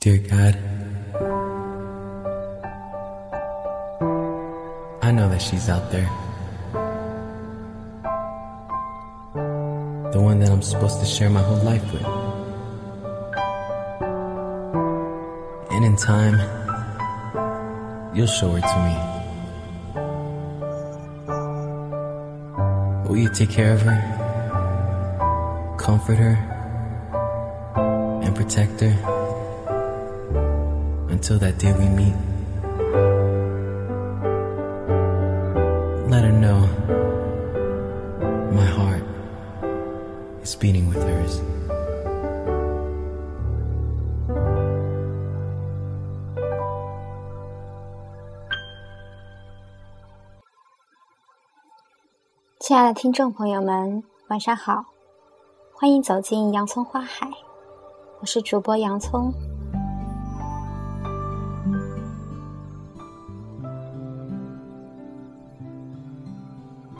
Dear God, I know that she's out there. The one that I'm supposed to share my whole life with. And in time, you'll show her to me. Will you take care of her? Comfort her? And protect her? Until that day we meet. Let her know my heart is beating with hers. 亲爱的听众朋友们，晚上好，欢迎走进洋葱花海，我是主播洋葱。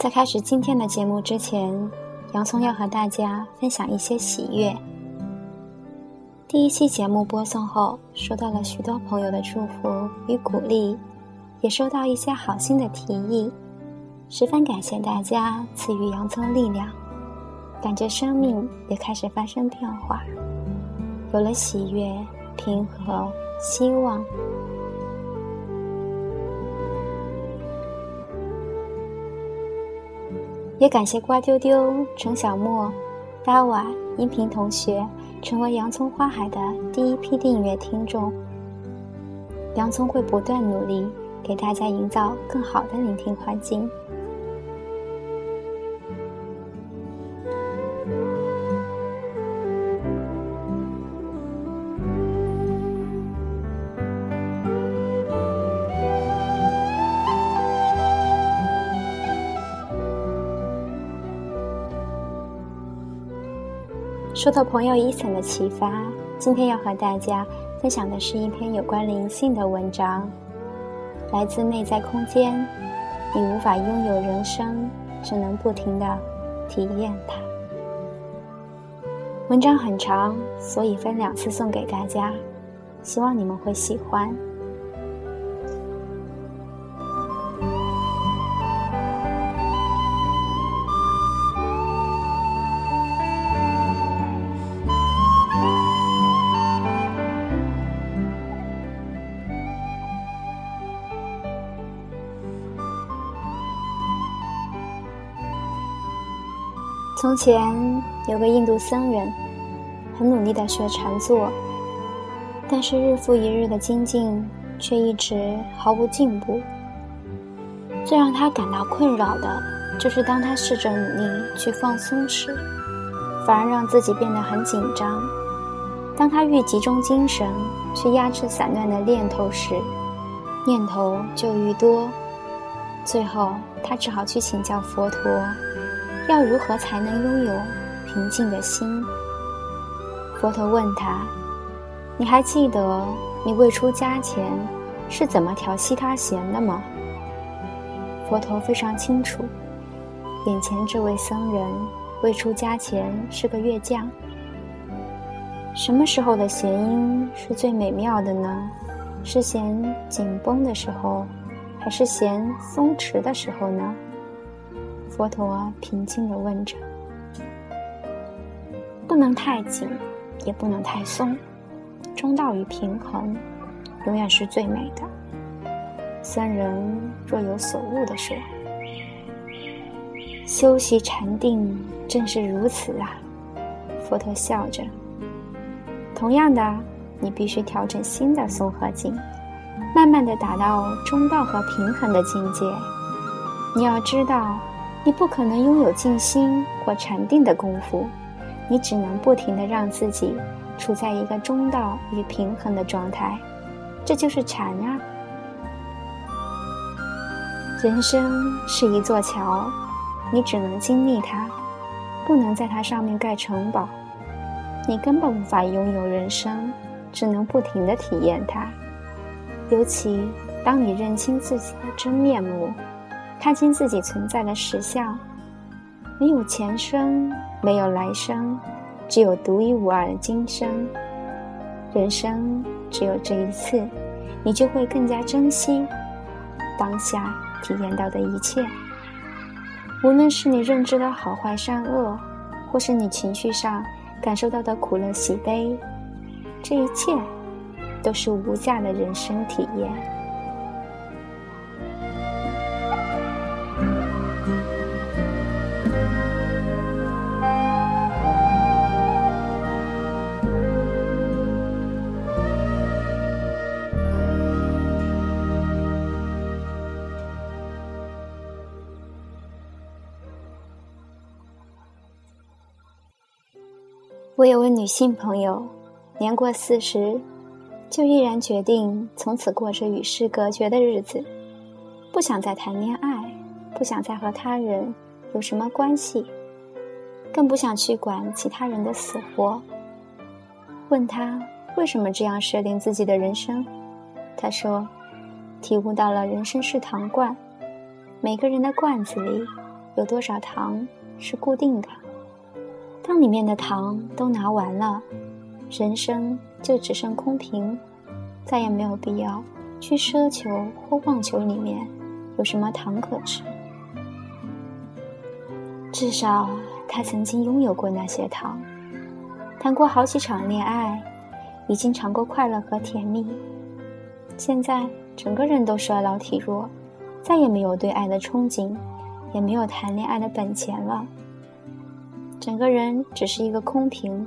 在开始今天的节目之前，洋葱要和大家分享一些喜悦。第一期节目播送后，收到了许多朋友的祝福与鼓励，也收到一些好心的提议，十分感谢大家赐予洋葱力量，感觉生命也开始发生变化，有了喜悦、平和、希望。也感谢瓜丢丢、程小莫、大瓦、音频同学成为洋葱花海的第一批订阅听众。洋葱会不断努力，给大家营造更好的聆听环境。受到朋友伊森的启发，今天要和大家分享的是一篇有关灵性的文章，来自内在空间。你无法拥有人生，只能不停的体验它。文章很长，所以分两次送给大家，希望你们会喜欢。从前有个印度僧人，很努力的学禅坐，但是日复一日的精进却一直毫无进步。最让他感到困扰的，就是当他试着努力去放松时，反而让自己变得很紧张；当他愈集中精神去压制散乱的念头时，念头就愈多。最后，他只好去请教佛陀。要如何才能拥有平静的心？佛陀问他：“你还记得你未出家前是怎么调息他弦的吗？”佛陀非常清楚，眼前这位僧人未出家前是个乐匠。什么时候的弦音是最美妙的呢？是弦紧绷的时候，还是弦松弛的时候呢？佛陀平静地问着：“不能太紧，也不能太松，中道与平衡，永远是最美的。”僧人若有所悟地说：“修习禅定正是如此啊！”佛陀笑着：“同样的，你必须调整心的松和紧，慢慢地达到中道和平衡的境界。你要知道。”你不可能拥有静心或禅定的功夫，你只能不停地让自己处在一个中道与平衡的状态，这就是禅啊！人生是一座桥，你只能经历它，不能在它上面盖城堡。你根本无法拥有人生，只能不停地体验它。尤其当你认清自己的真面目。看清自己存在的实相，没有前生，没有来生，只有独一无二的今生。人生只有这一次，你就会更加珍惜当下体验到的一切。无论是你认知的好坏善恶，或是你情绪上感受到的苦乐喜悲，这一切都是无价的人生体验。我有位女性朋友，年过四十，就毅然决定从此过着与世隔绝的日子，不想再谈恋爱，不想再和他人有什么关系，更不想去管其他人的死活。问他为什么这样设定自己的人生，他说：“体悟到了人生是糖罐，每个人的罐子里有多少糖是固定的。”当里面的糖都拿完了，人生就只剩空瓶，再也没有必要去奢求或妄求里面有什么糖可吃。至少他曾经拥有过那些糖，谈过好几场恋爱，已经尝过快乐和甜蜜。现在整个人都衰老体弱，再也没有对爱的憧憬，也没有谈恋爱的本钱了。整个人只是一个空瓶，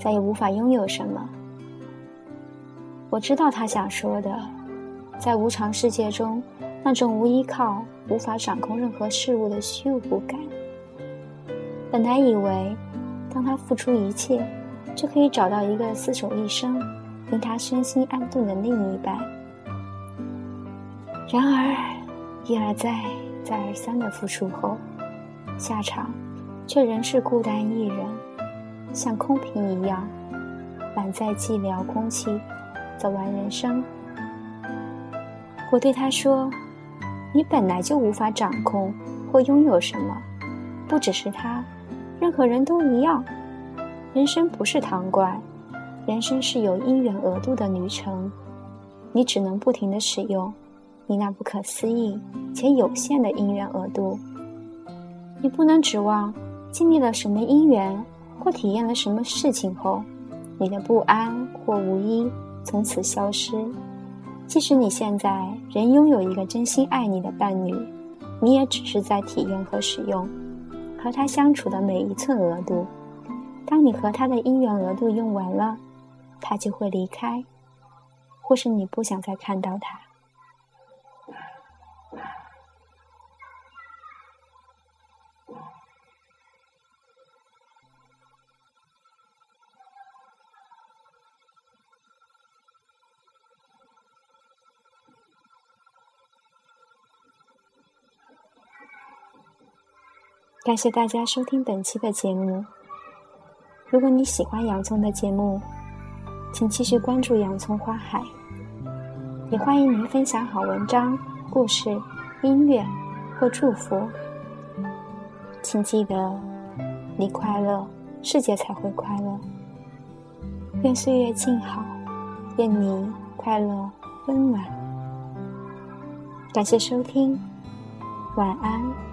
再也无法拥有什么。我知道他想说的，在无常世界中，那种无依靠、无法掌控任何事物的虚无感。本来以为，当他付出一切，就可以找到一个厮守一生、令他身心安顿的另一半。然而，一而再、再而三的付出后，下场。却仍是孤单一人，像空瓶一样，满载寂寥空气，走完人生。我对他说：“你本来就无法掌控或拥有什么，不只是他，任何人都一样。人生不是糖罐，人生是有因缘额度的旅程，你只能不停的使用你那不可思议且有限的因缘额度，你不能指望。”经历了什么因缘，或体验了什么事情后，你的不安或无依从此消失。即使你现在仍拥有一个真心爱你的伴侣，你也只是在体验和使用和他相处的每一寸额度。当你和他的因缘额度用完了，他就会离开，或是你不想再看到他。感谢大家收听本期的节目。如果你喜欢洋葱的节目，请继续关注洋葱花海。也欢迎您分享好文章、故事、音乐或祝福。请记得，你快乐，世界才会快乐。愿岁月静好，愿你快乐温暖。感谢收听，晚安。